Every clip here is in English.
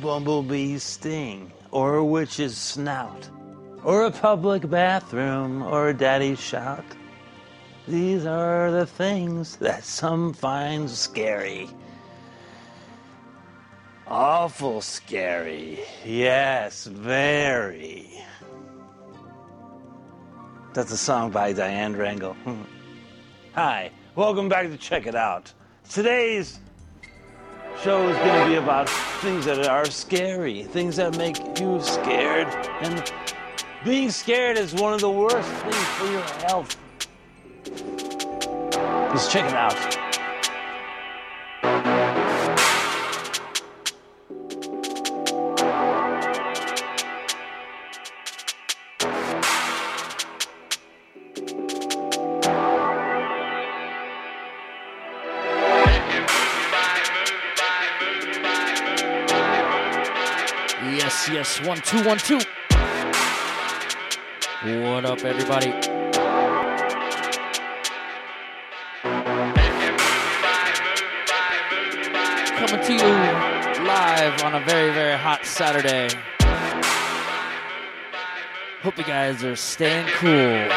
bumblebee's sting, or a witch's snout, or a public bathroom, or a daddy's shout. These are the things that some find scary. Awful scary. Yes, very. That's a song by Diane Drangle. Hmm. Hi, welcome back to Check It Out. Today's show is going to be about things that are scary, things that make you scared. And being scared is one of the worst things for your health. Just check it out. One, two, one, two. What up, everybody? Coming to you live on a very, very hot Saturday. Hope you guys are staying cool.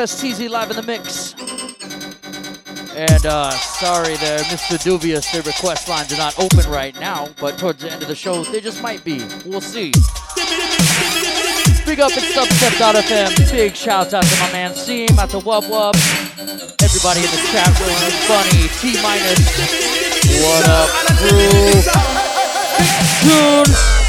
FSTZ live in the mix. And uh, sorry there, Mr. Dubious, the request lines are not open right now, but towards the end of the show, they just might be. We'll see. Big up at Dubstep.fm. Big shout out to my man Seam, out to Wub Wub. Everybody in the chat room, Bunny, T minus. What up, crew? Tune.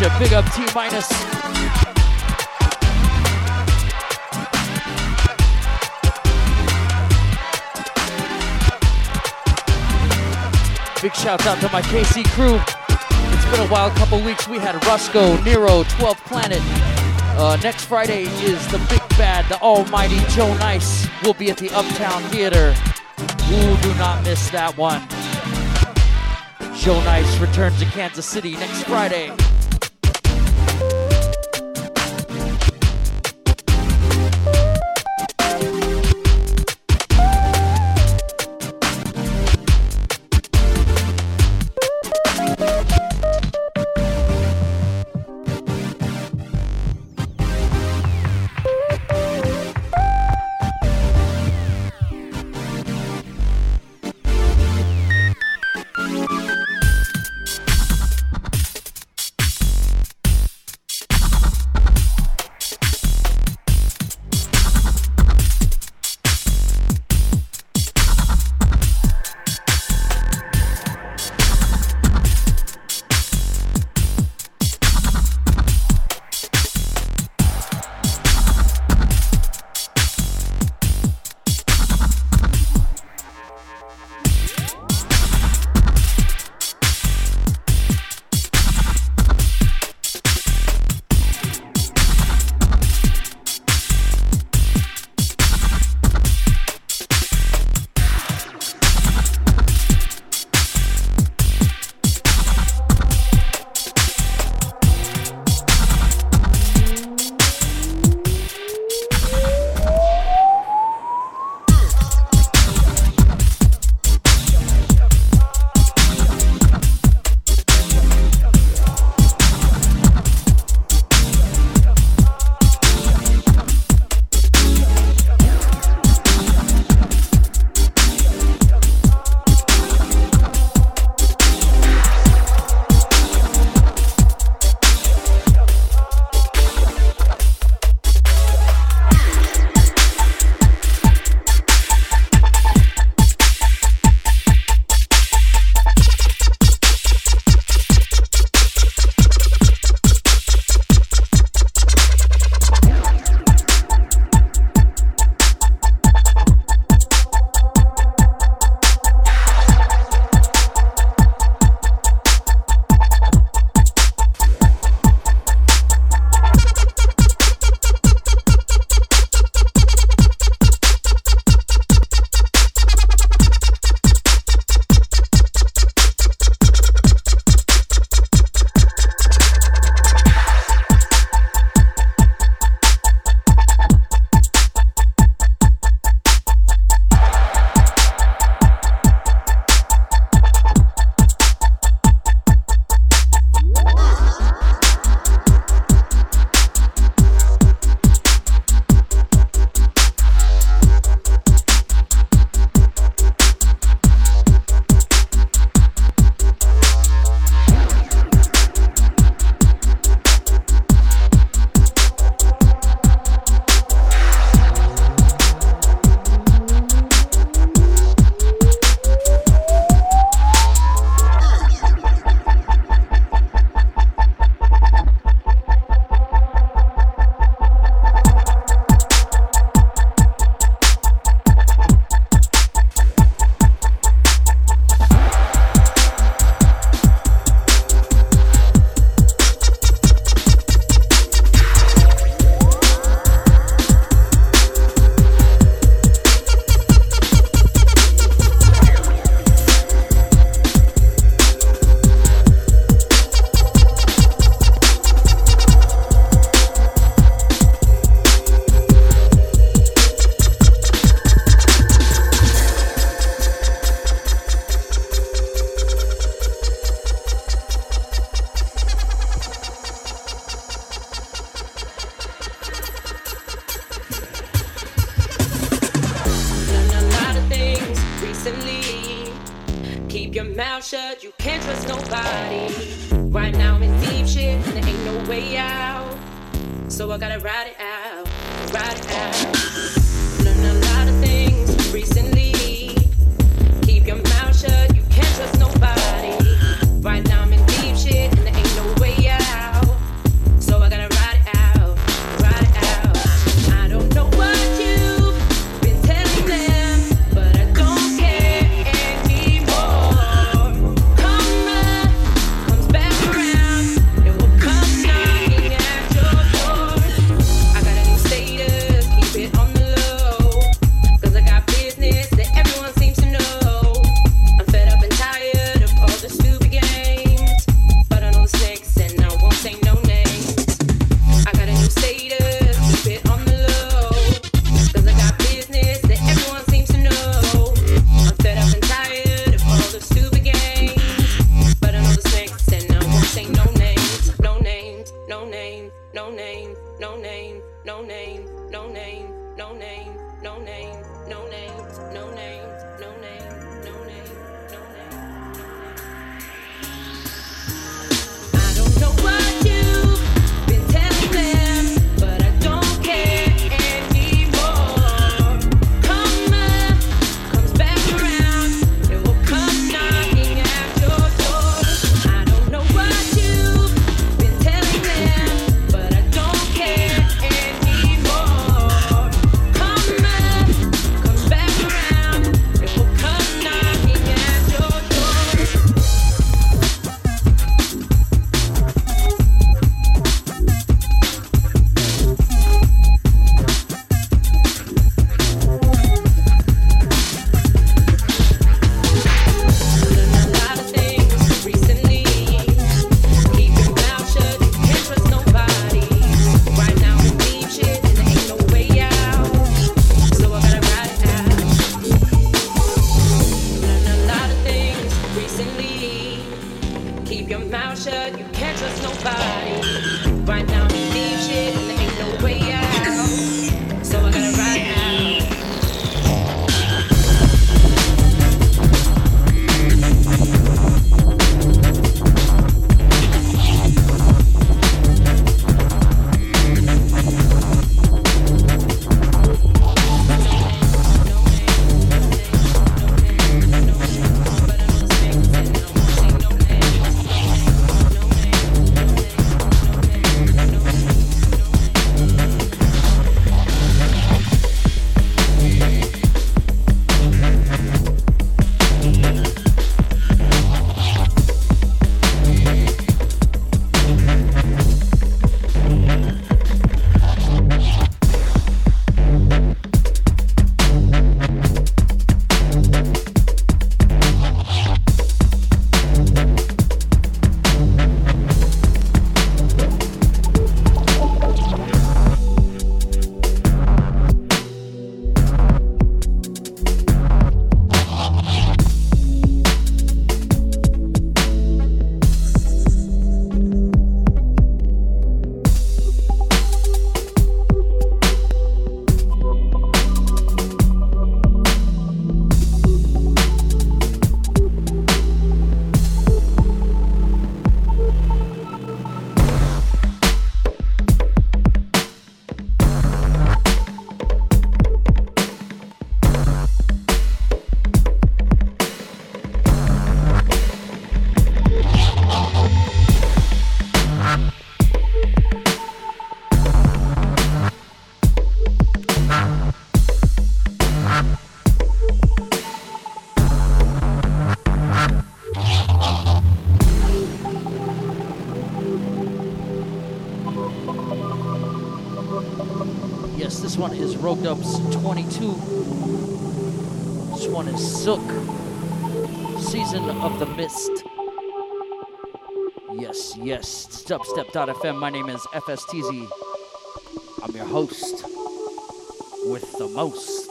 You. Big up T minus. Big shout out to my KC crew. It's been a wild couple weeks. We had Rusko, Nero, 12th Planet. Uh, next Friday is the big bad, the almighty Joe Nice. will be at the Uptown Theater. Ooh, do not miss that one. Joe Nice returns to Kansas City next Friday. Rogue Dubs 22. This one is Sook, Season of the Mist. Yes, yes, dubstep.fm. My name is FSTZ. I'm your host with the most.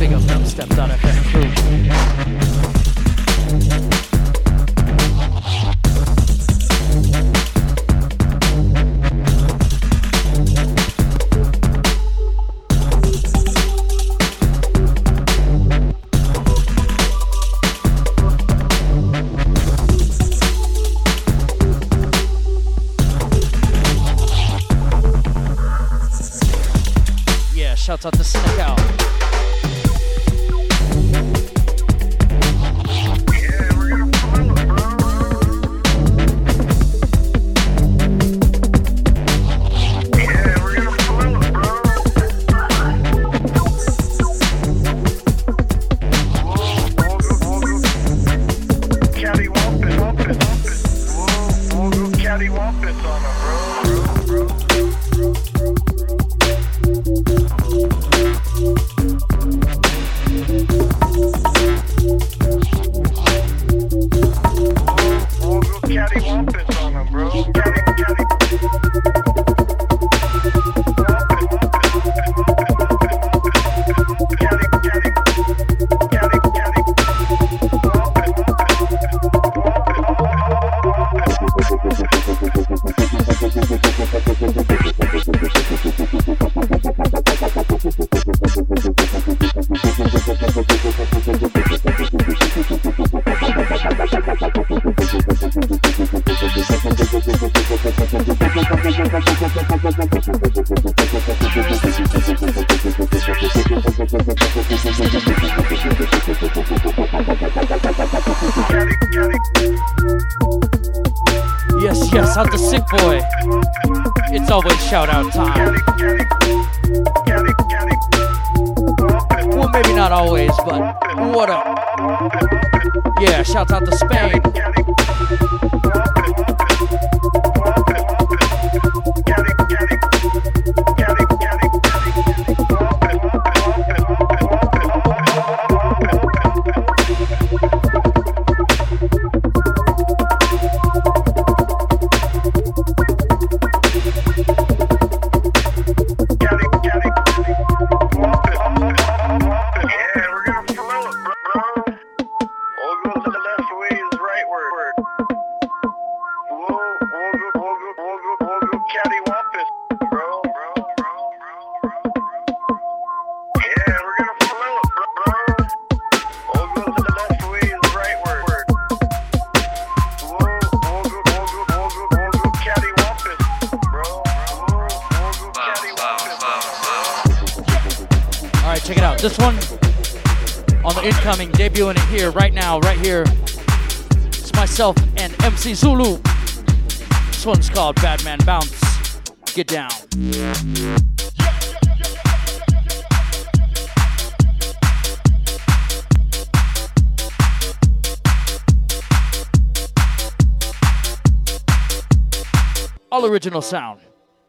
Big up dubstep.fm shout out time. Well, maybe not always, but what up? Yeah, shouts out to Spain. Zulu. This one's called Badman Bounce. Get down. All original sound.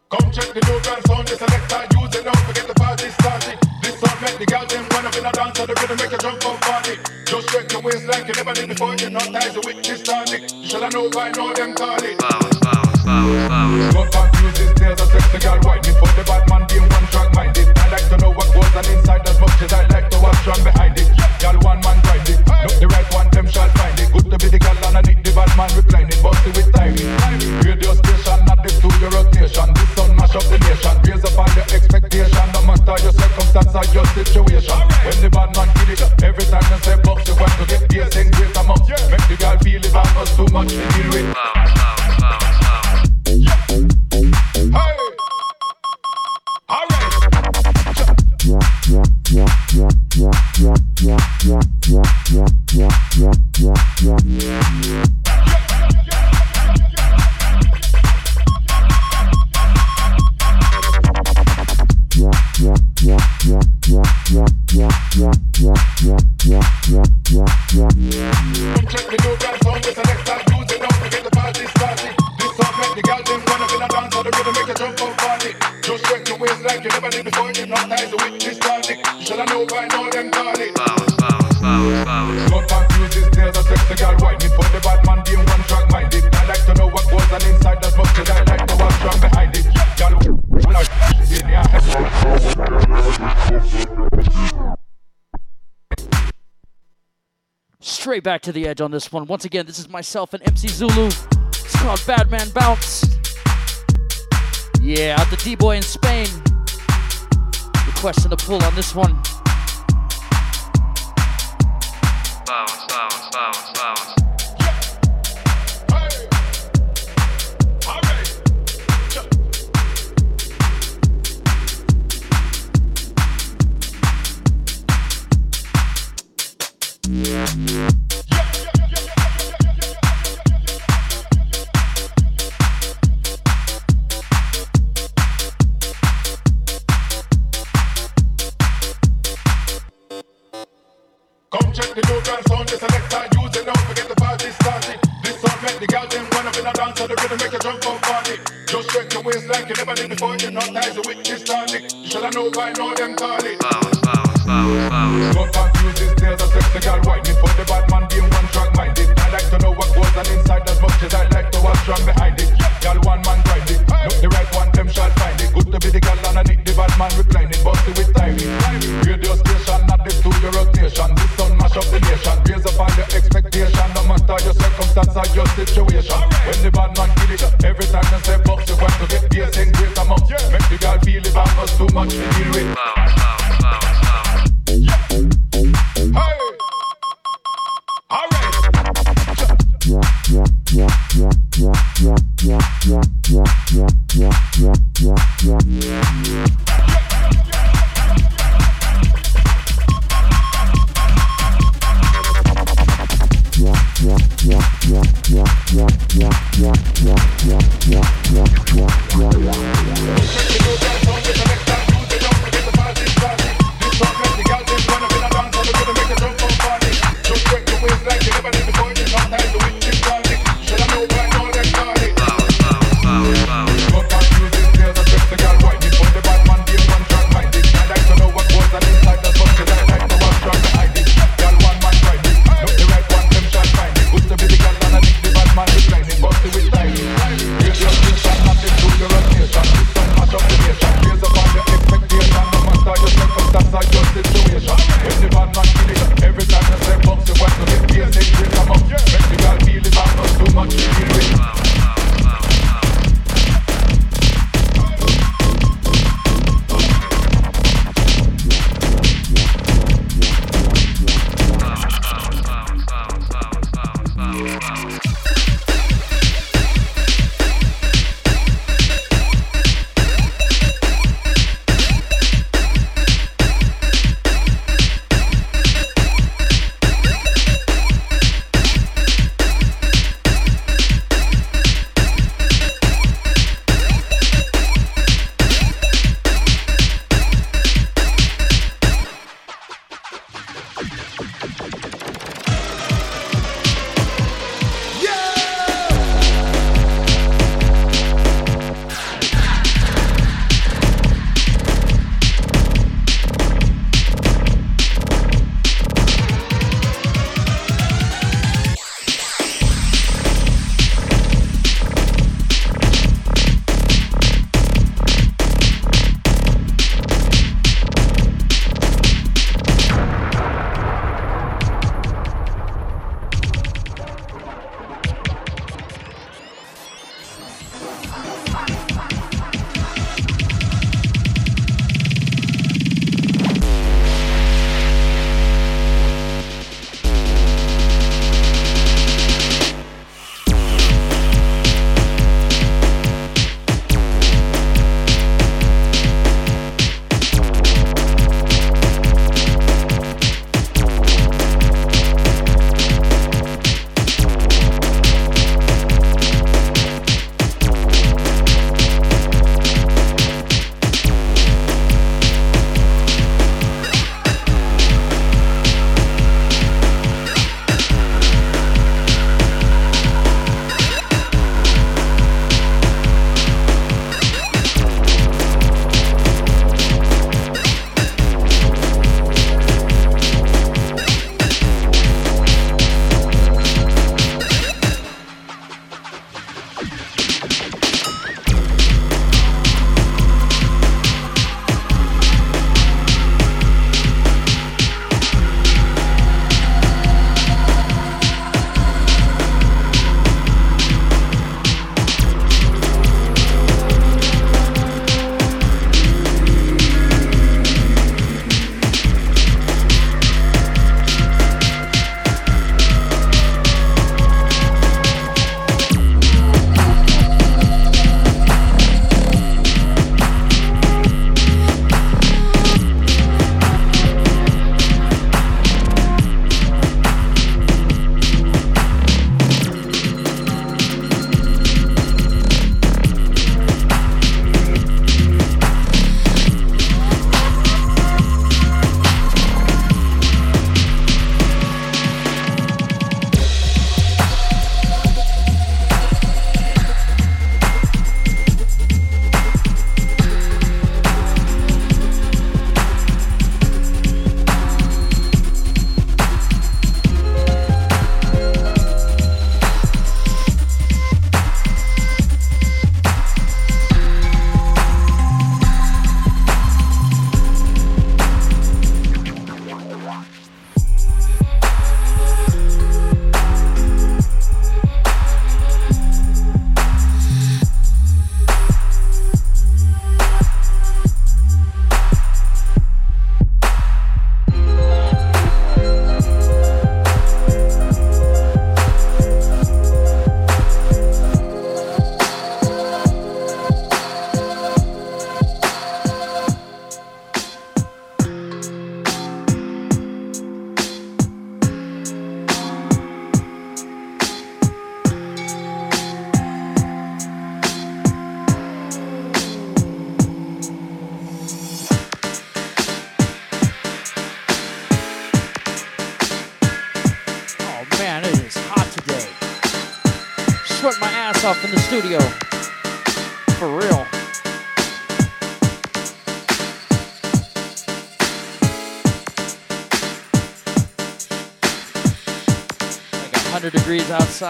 Come check the sound, the selector, use it forget the party started. This song make the them run up in a dance, the rhythm make jump party. Shake your waist like you never did before, you're not tied to with this tonic. You should have know by now them call it. Flowers, flowers, flowers, flowers. Got confused, this there's a sexy girl whining for the bad man being one track minded. I like to know what goes on inside as much as I like to watch strong behind it. Girl one man grind it, look the right one them shall find it. Good to be the girl and I need the bad man reclining, busty with timing. Radio station, not the studio rotation. This sun mash up the nation, raise up all your expectation, no matter your circumstance or your situation. When the bad man kill it, time you say you want to get this in great amount. Make the girl feel it almost too much to deal with. straight back to the edge on this one. Once again, this is myself and MC Zulu. It's called Badman Bounce. Yeah, out the D-Boy in Spain. Requesting a pull on this one.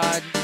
Degrees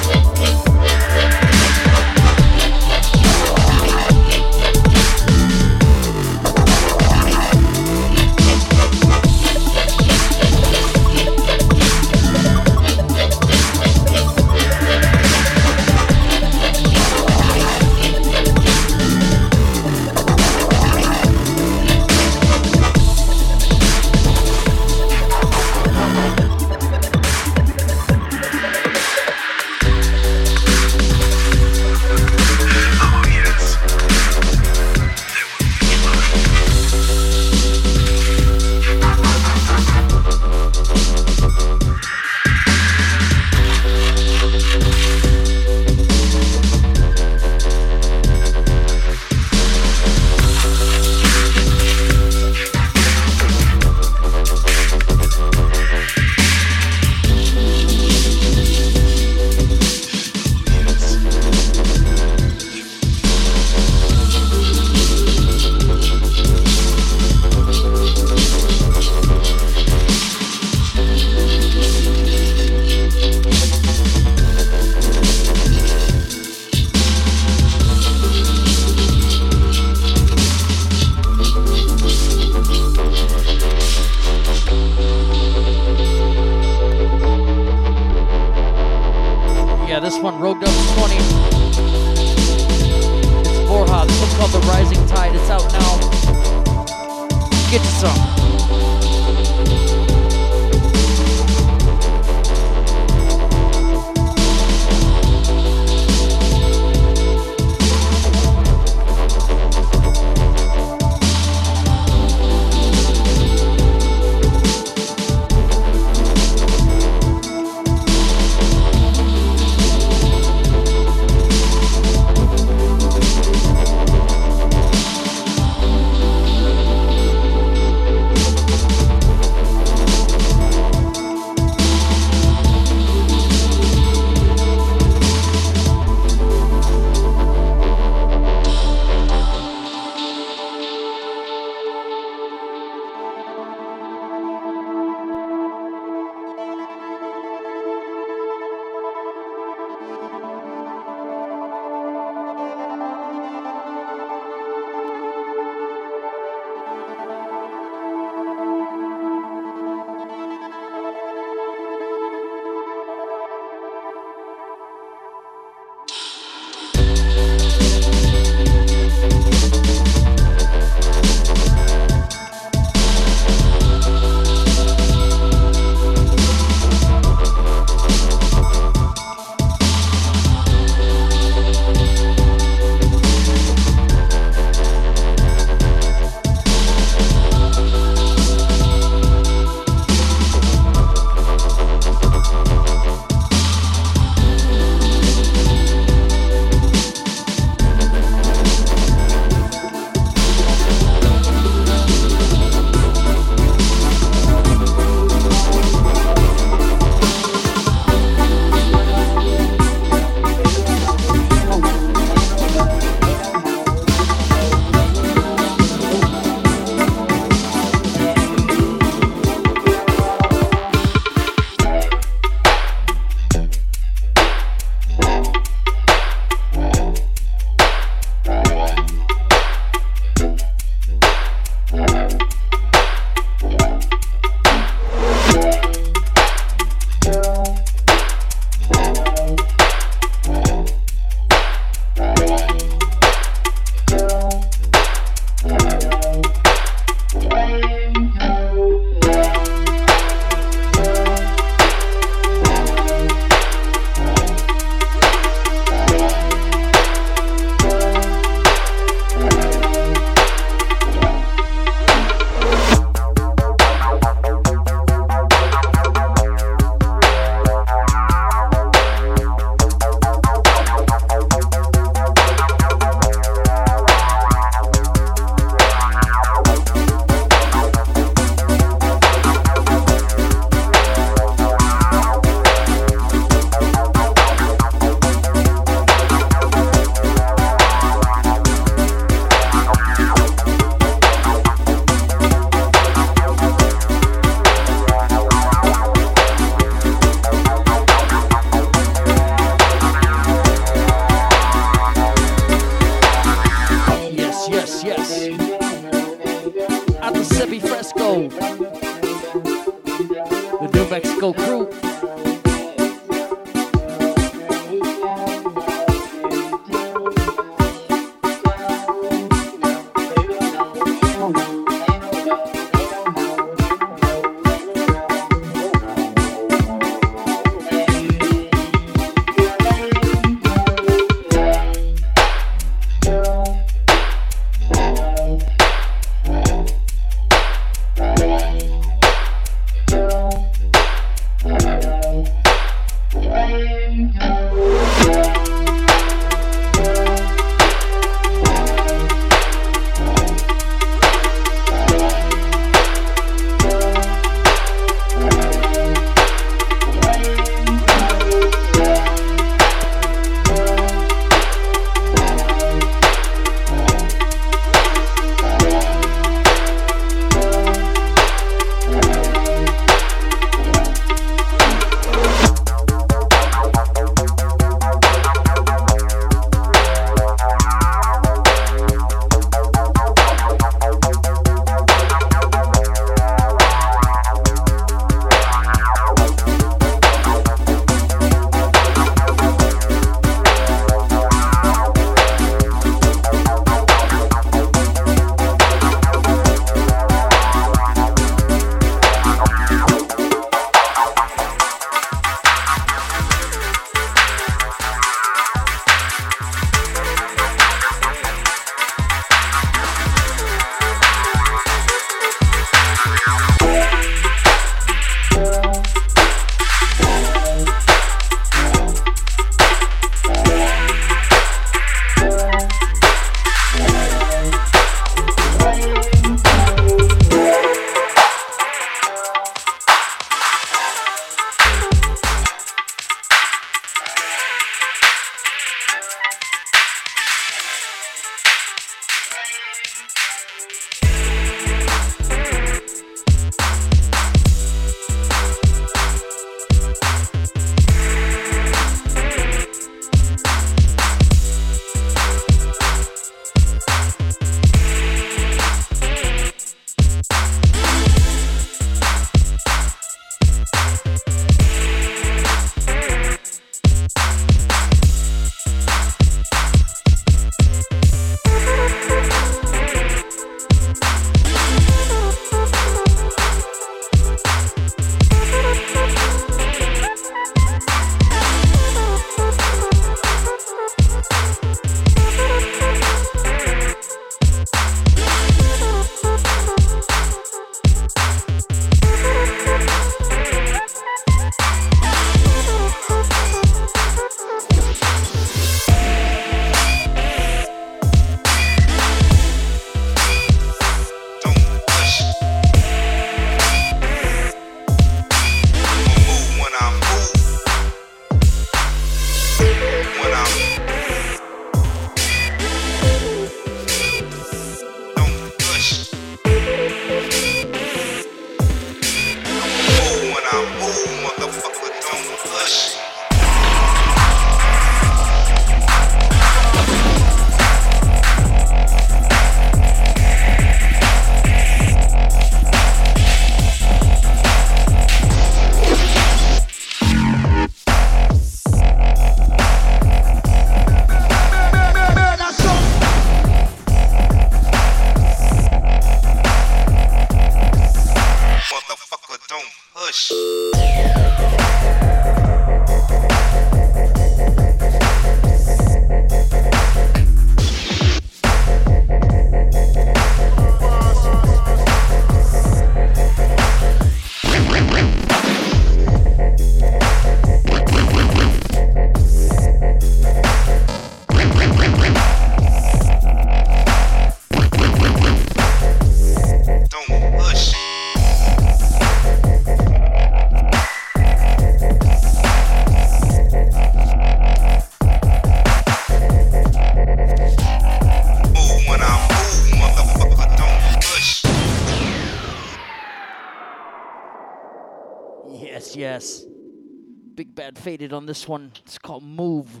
Faded on this one. It's called Move.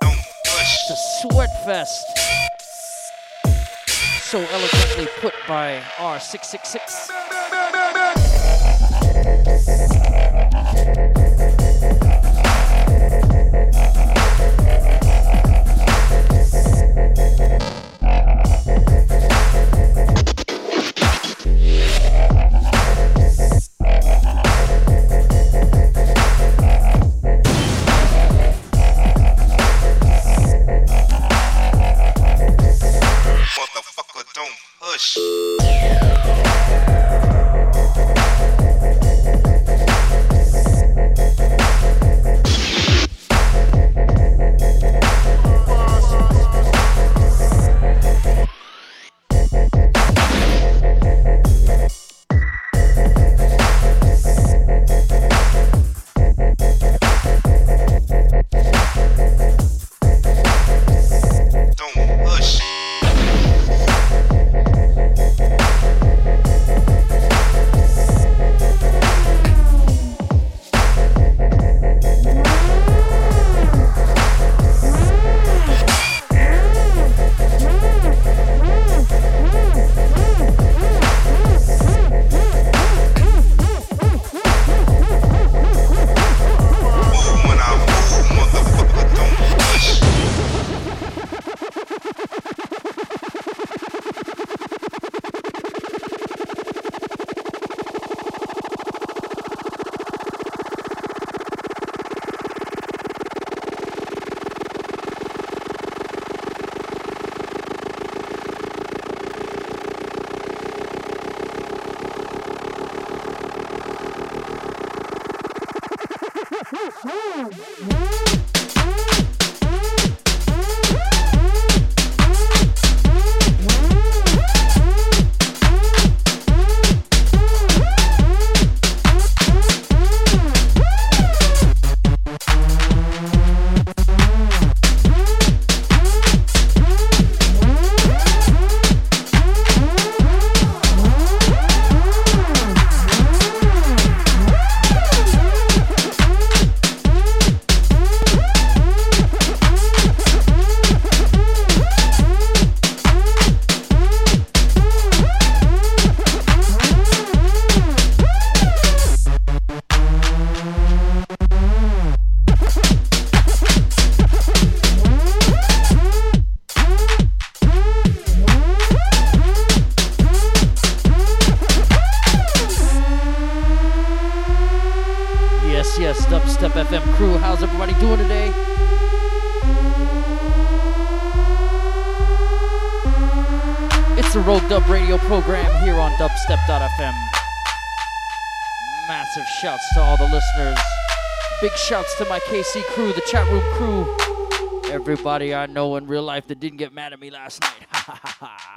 It's a sweat fest. So eloquently put by R666. To my KC crew, the chat room crew. Everybody I know in real life that didn't get mad at me last night.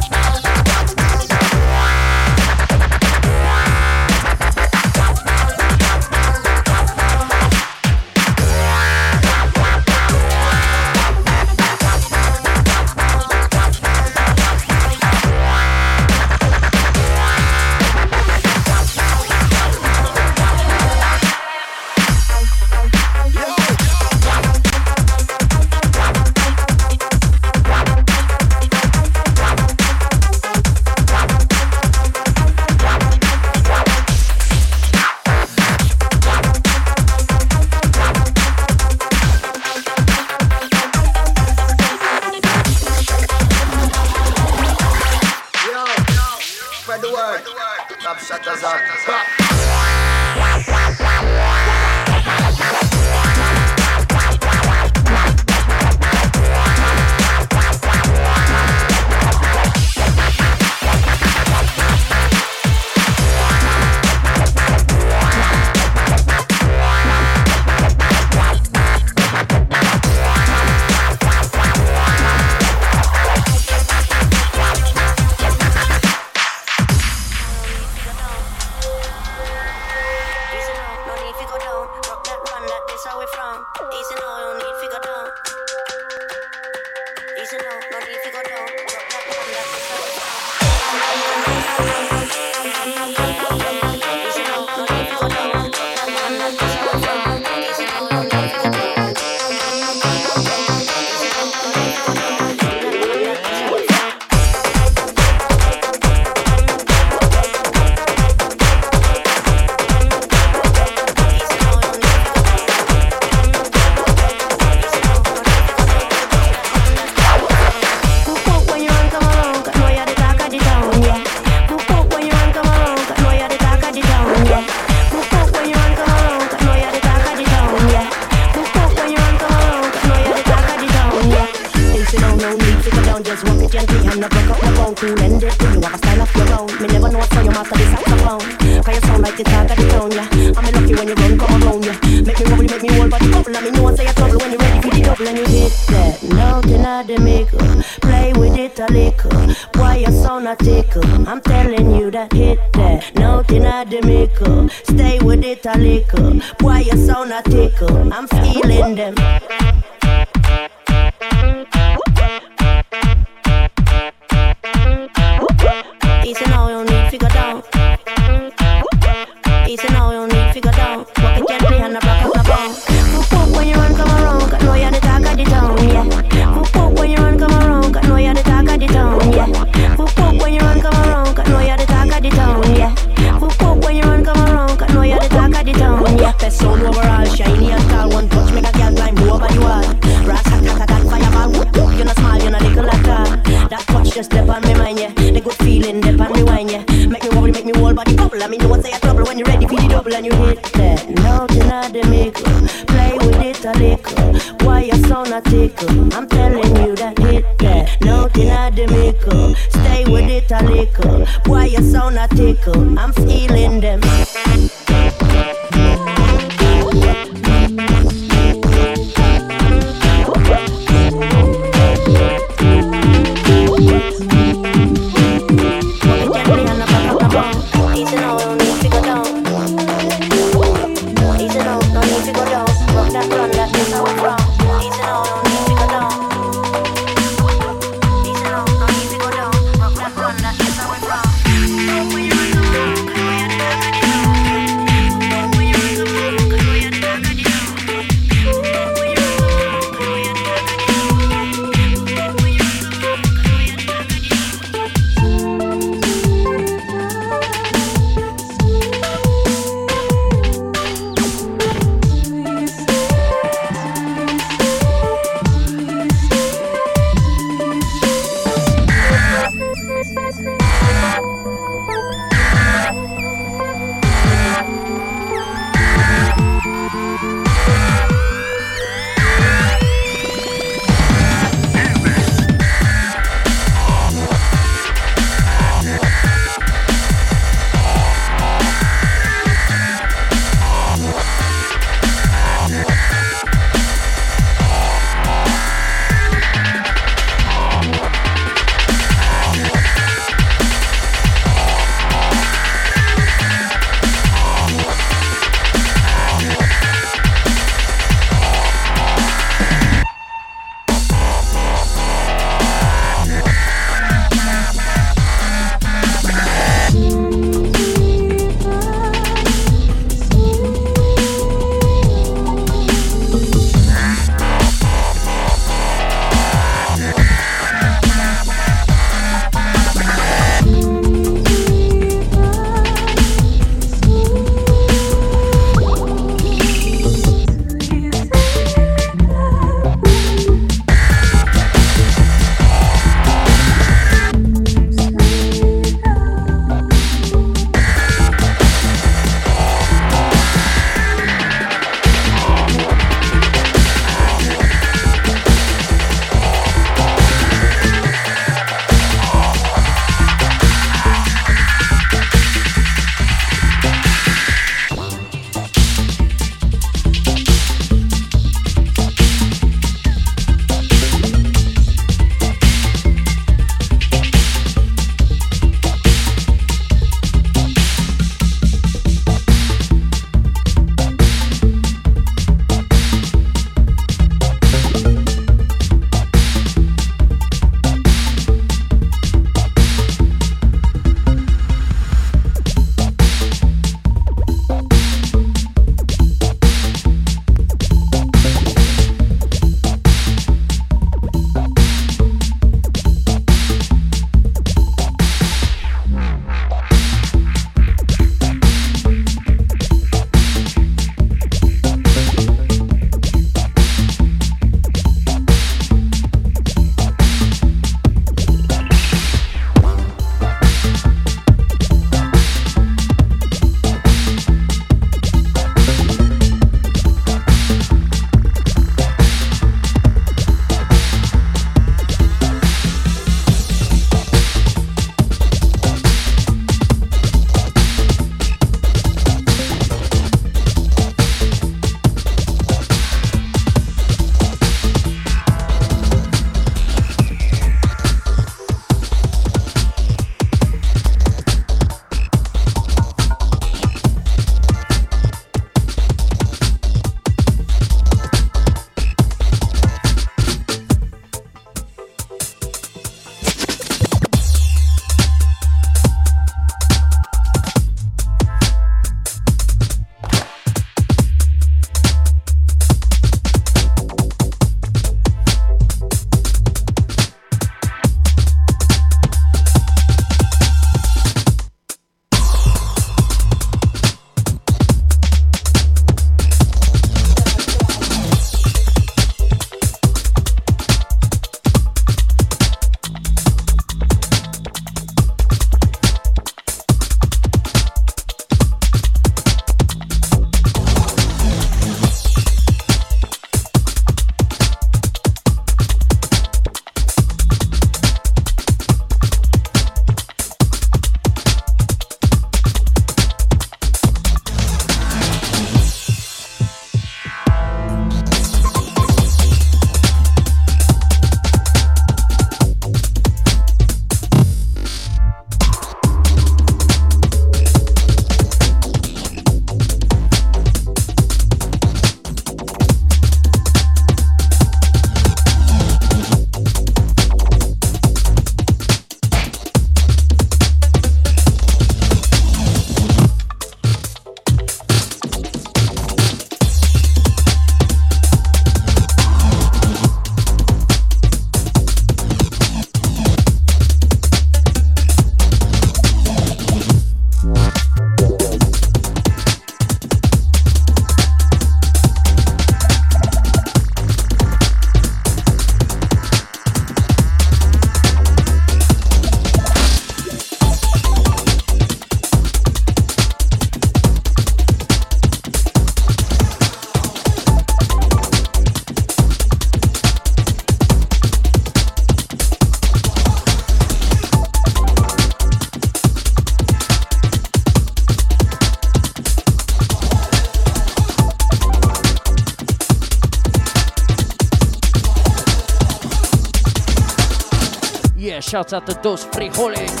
Shouts out to Dos Frijoles.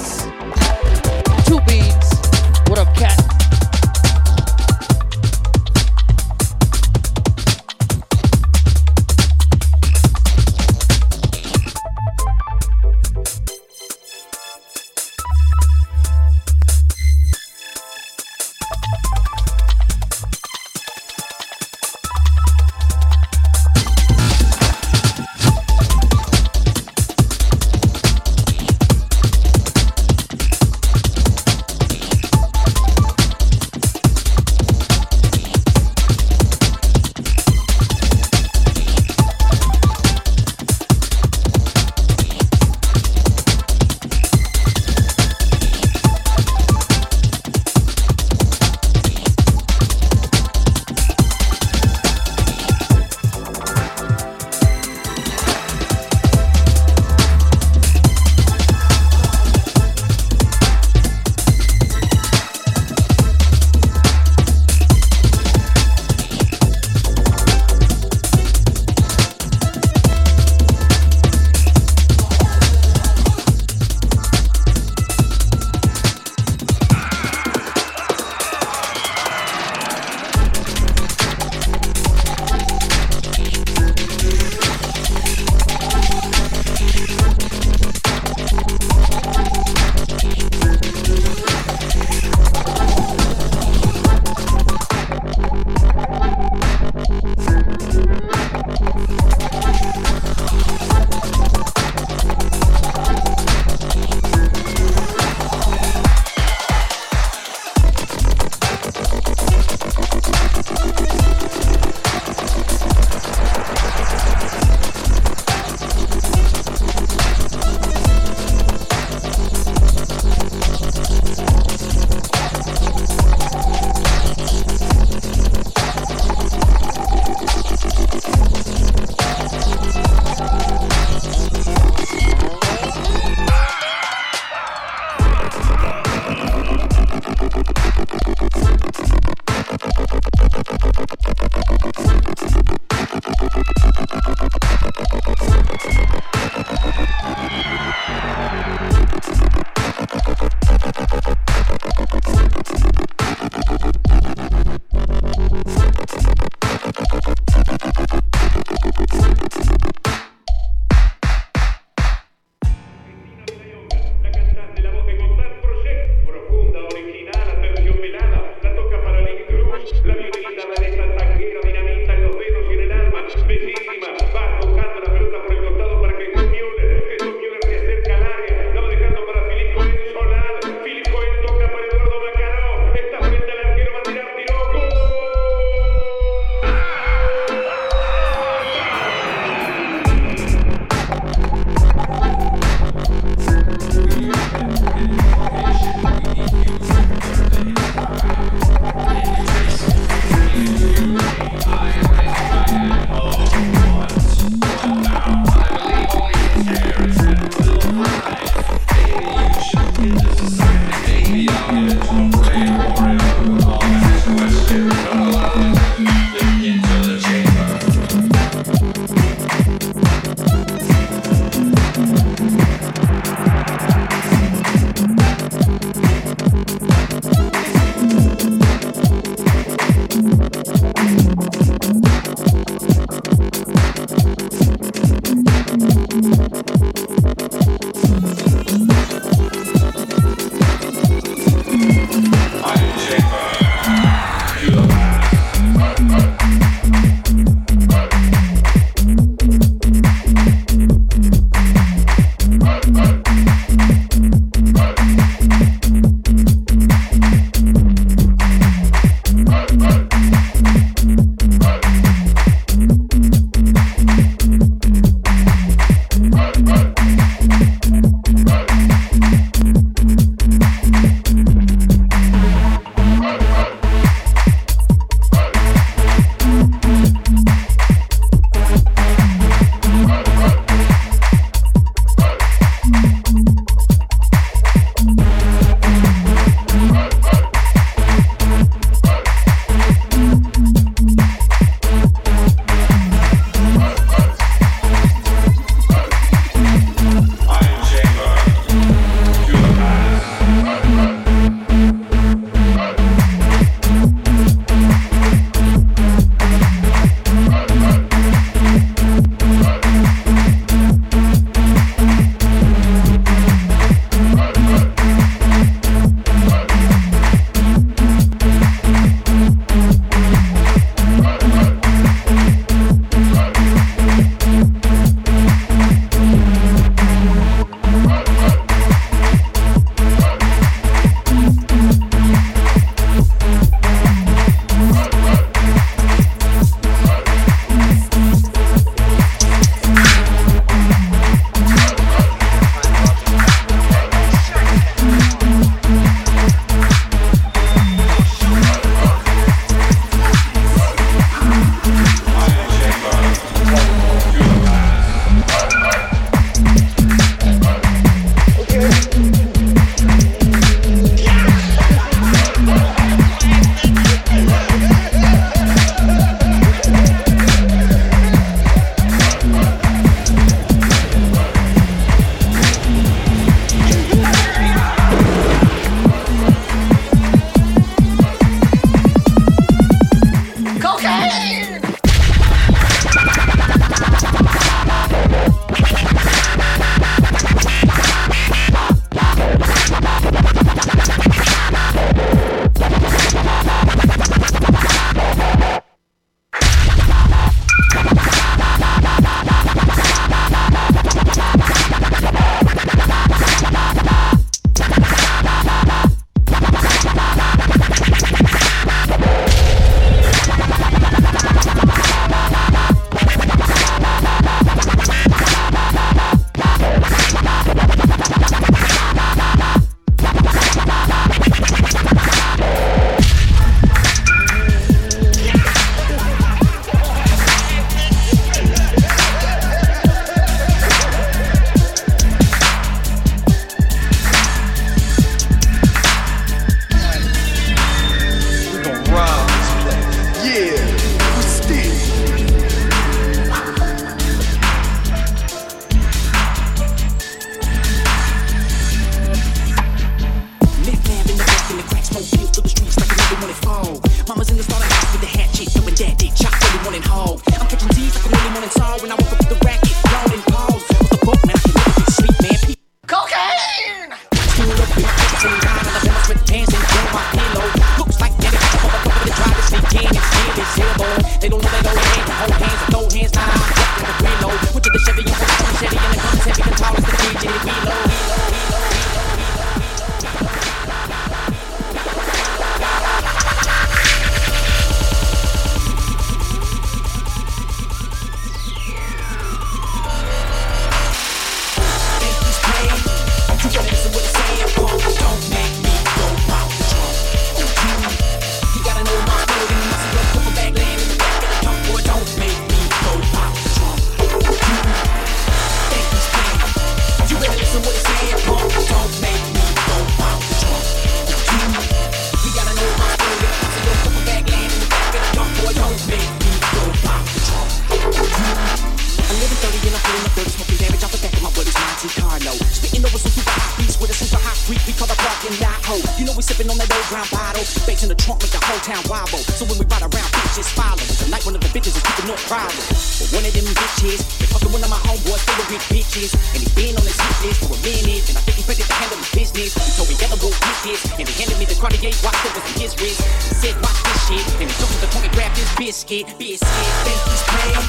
Brown bottle. Bass in the trunk make the whole town wobble. So when we ride around, bitches follow. Tonight one of the bitches is keeping no problem. But one of them bitches, they fucking one of my homeboys' favorite bitches. And he been on his hit list for a minute. And I think he's ready to handle his business. So we yellow wolf bitches. And they handed me the Cartier watch that was in his wrist. He said, watch this shit. And he took me to the corner and grabbed this biscuit. Biscuit, think he's playing.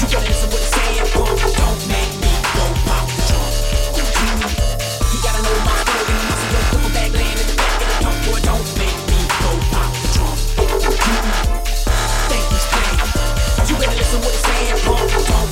You gotta listen what he's saying, bro. Don't make me go pop the Think he's playing. You better listen what he's saying, bro.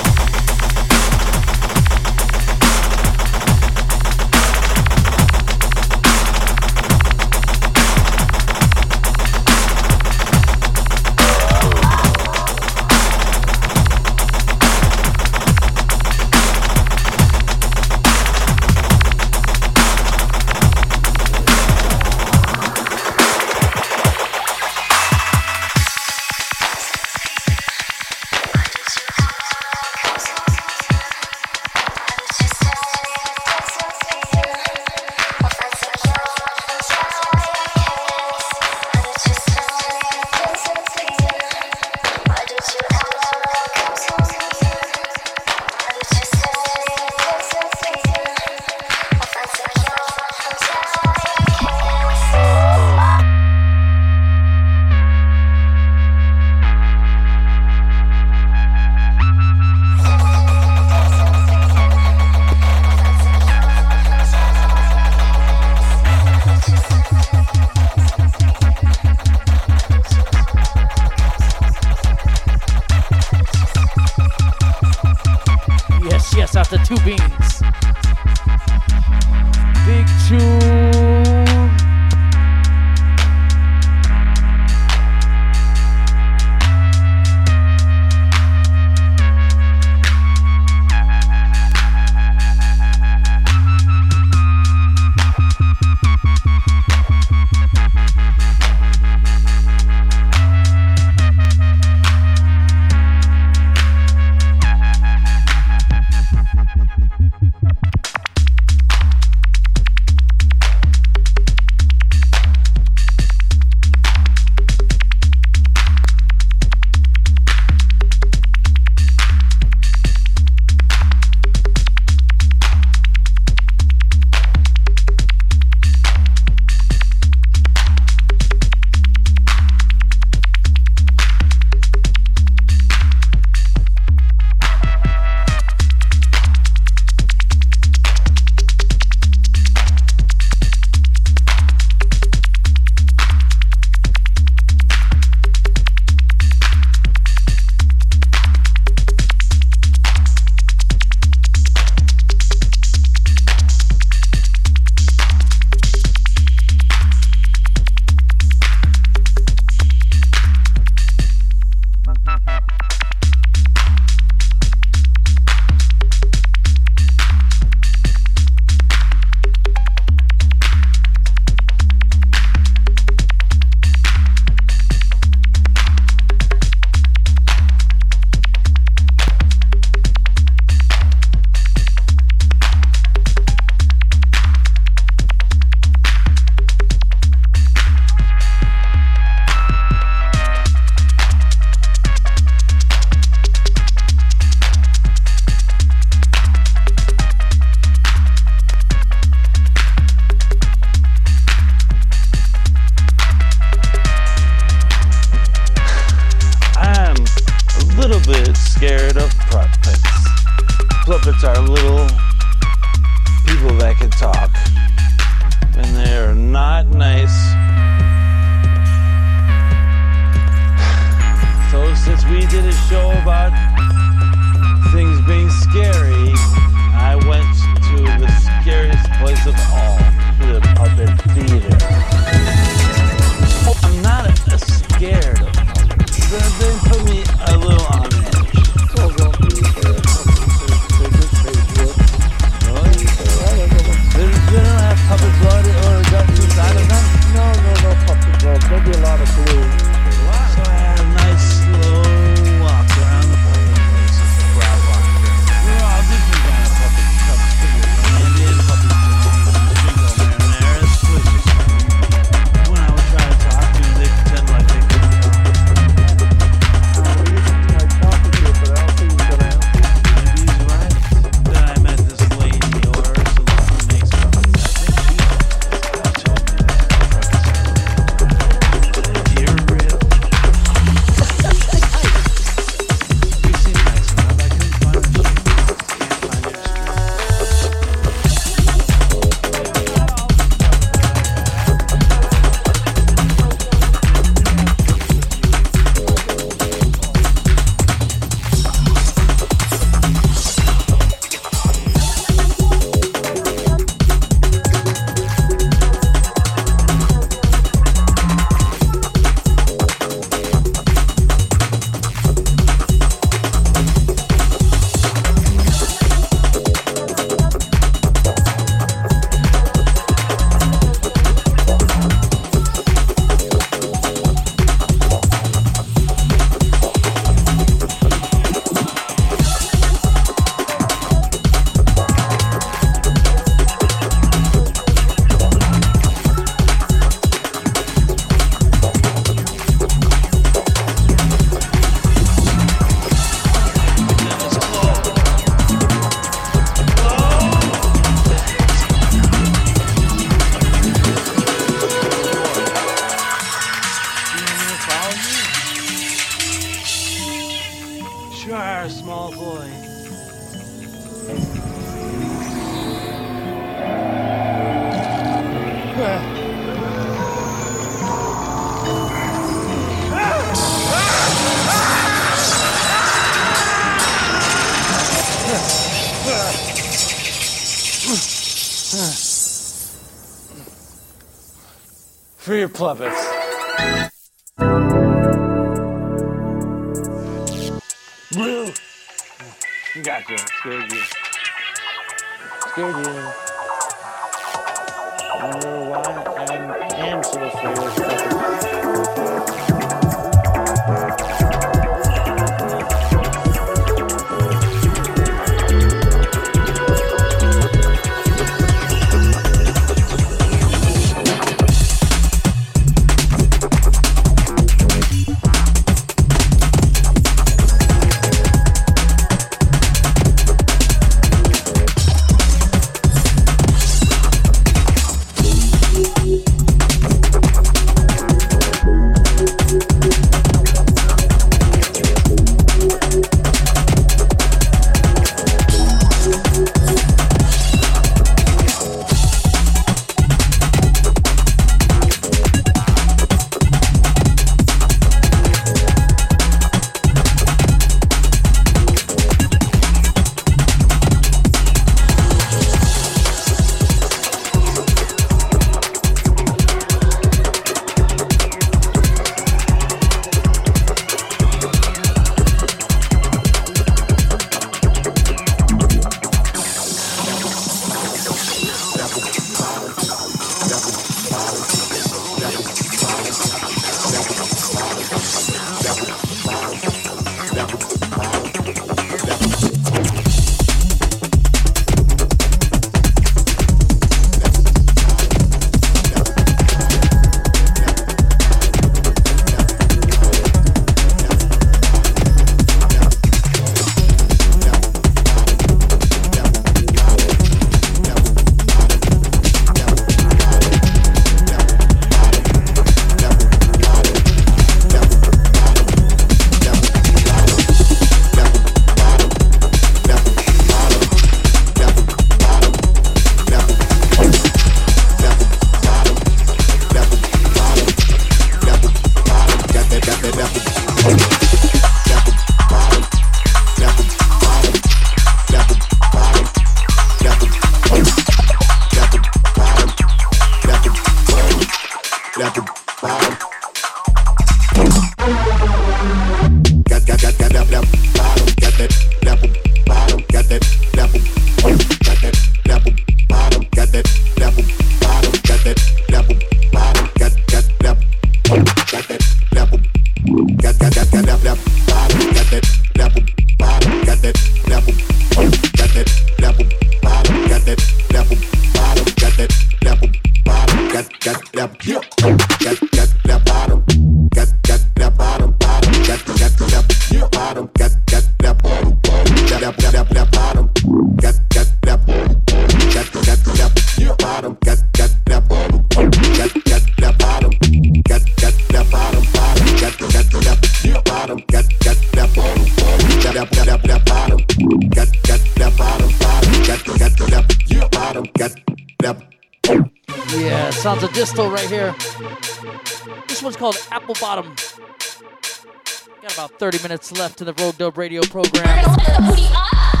Left to the Rogue Dub Radio program.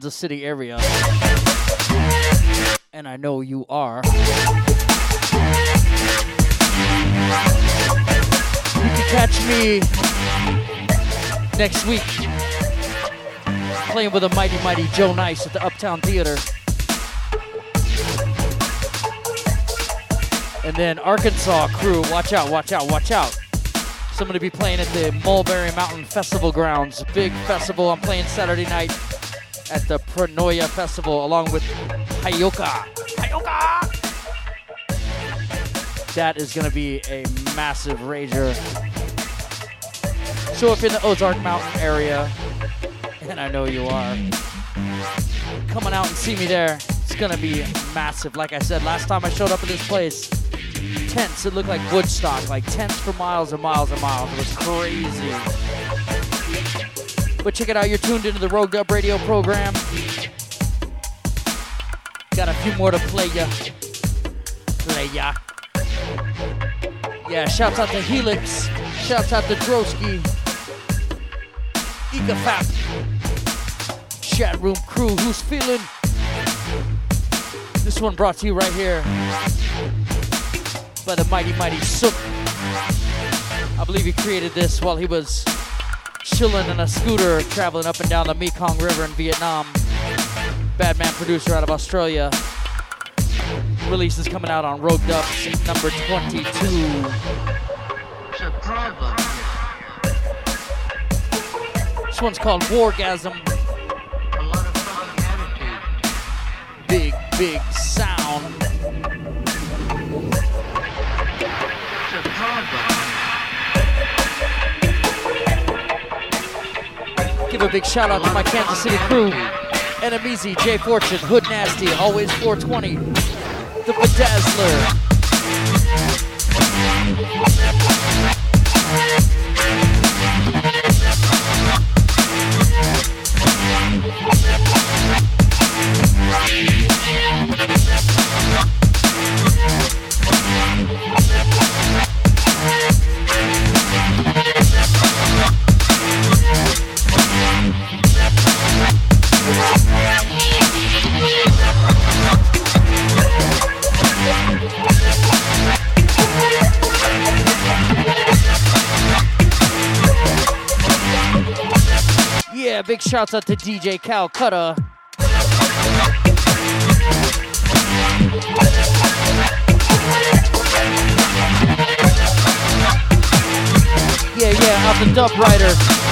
Kansas City area, and I know you are, you can catch me next week playing with a mighty mighty Joe Nice at the Uptown Theater. And then Arkansas crew, watch out, watch out, watch out. So I'm gonna be playing at the Mulberry Mountain Festival grounds. Big festival. I'm playing Saturday night at the Pranoia Festival along with Heyoka. Heyoka! That is gonna be a massive rager. So if in the Ozark Mountain area, and I know you are, coming out and see me there. It's gonna be massive. Like I said, last time I showed up at this place, tents. It looked like Woodstock, like tents for miles and miles and miles. It was crazy. But check it out. You're tuned into the Rogue Dub Radio program. Got a few more to play ya. Play ya. Yeah, shouts out to Helix. Shouts out to Drosky. Ecafap. Chat room crew, who's feeling? This one brought to you right here by the mighty, mighty Sook. I believe he created this while he was chilling in a scooter traveling up and down the Mekong River in Vietnam. Badman producer out of Australia. Release is coming out on Rogue Dubs number 22. This one's called Wargasm. Big, big sound. Give a big shout out to my Kansas City crew. Enemezy, Jay Fortune, Hood Nasty, Always 420, The Bedazzler. Yeah, big shouts out to DJ Calcutta. Yeah, yeah, out the dub rider.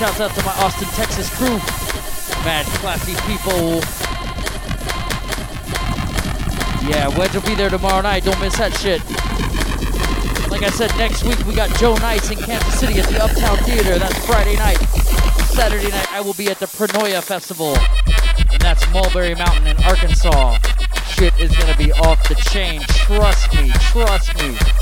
Shouts out to my Austin, Texas crew. Mad classy people. Yeah, Wedge will be there tomorrow night. Don't miss that shit. Like I said, next week we got Joe Nice in Kansas City at the Uptown Theater. That's Friday night. Saturday night I will be at the Prenoia Festival. And that's Mulberry Mountain in Arkansas. Shit is gonna be off the chain. Trust me, trust me.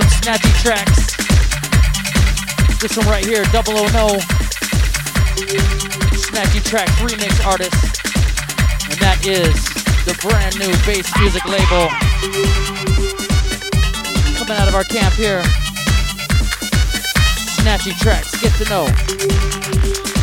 Some snatchy tracks. This one right here, Double O No. Snatchy tracks remix artist. And that is the brand new bass music label. Coming out of our camp here. Snatchy tracks, get to know.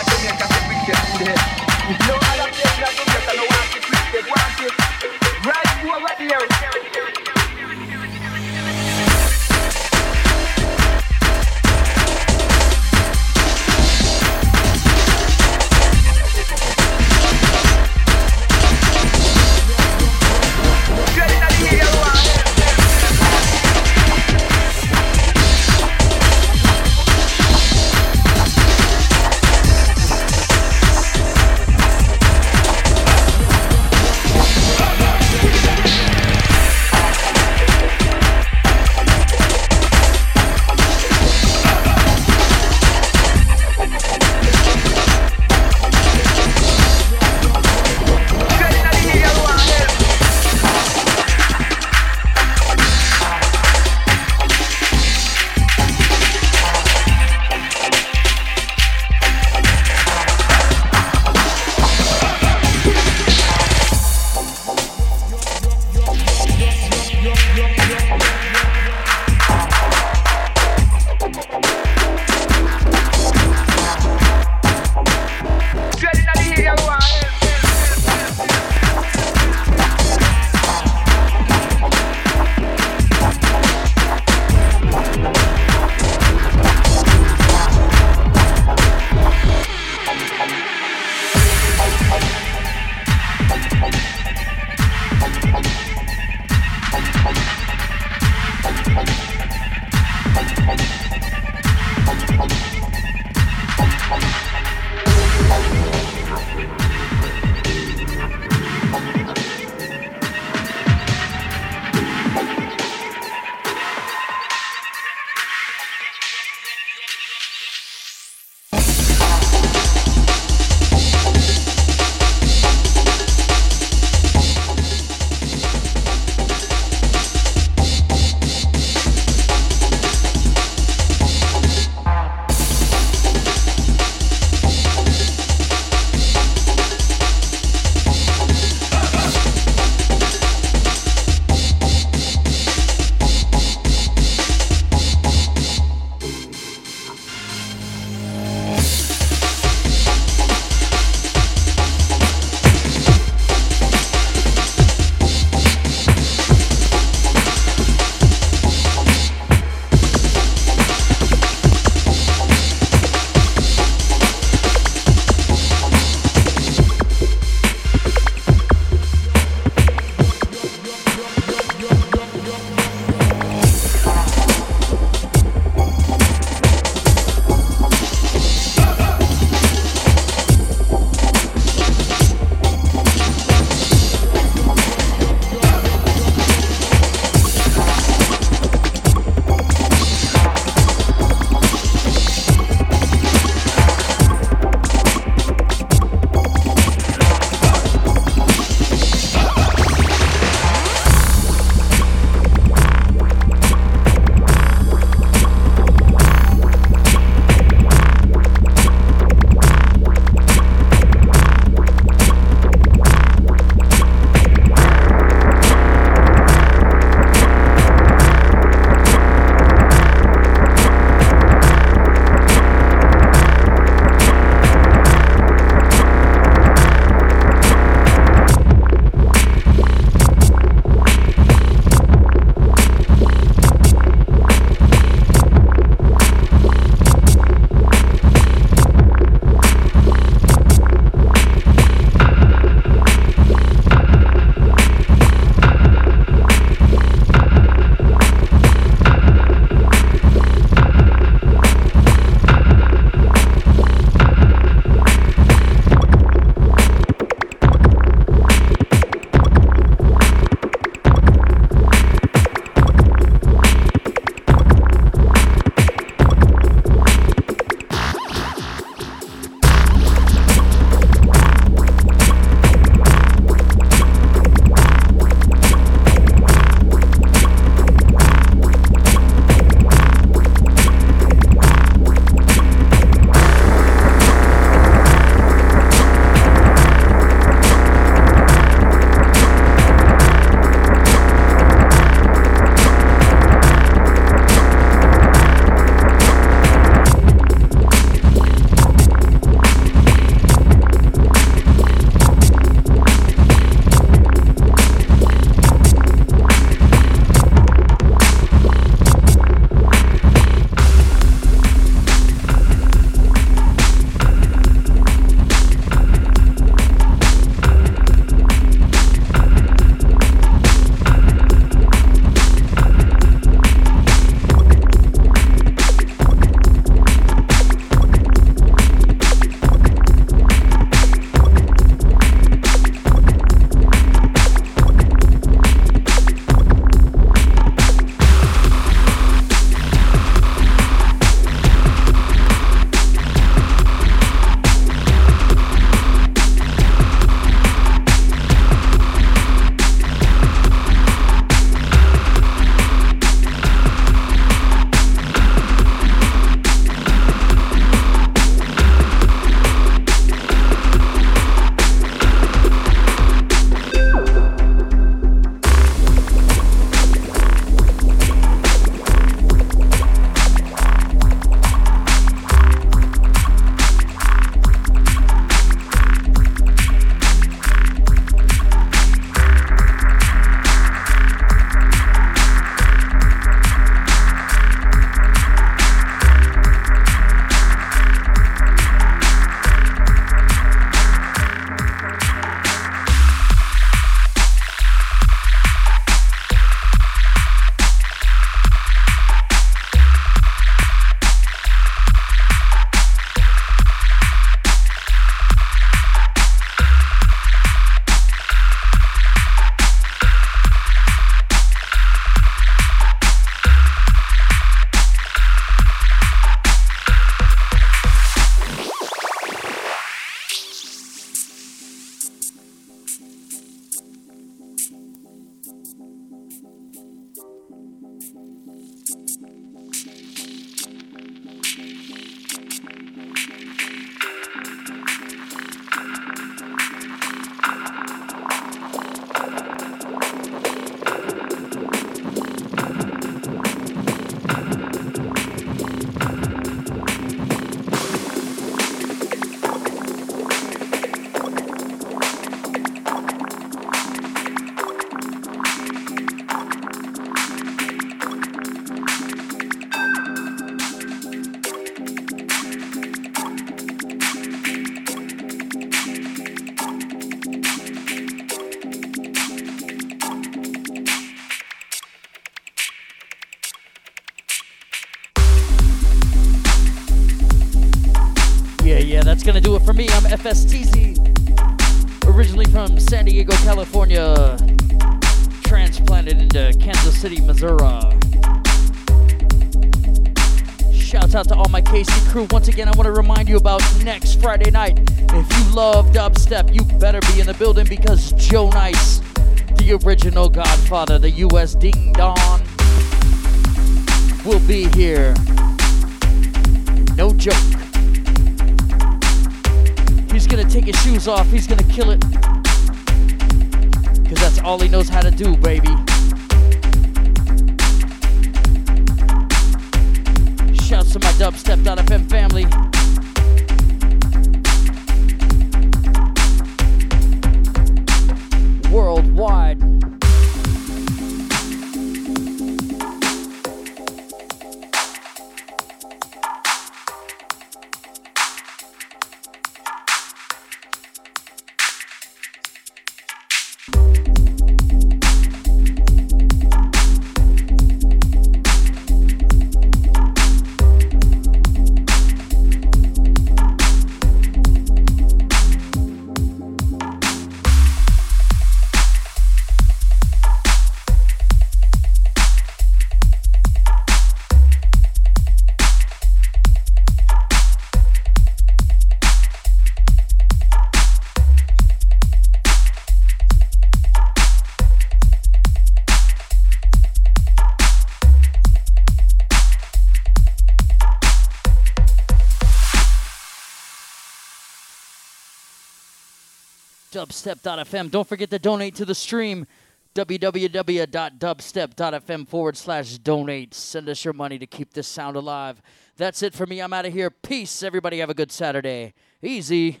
dubstep.fm. Don't forget to donate to the stream www.dubstep.fm forward slash donate. Send us your money to keep this sound alive. That's it for me. I'm out of here. Peace, everybody. Have a good Saturday. Easy.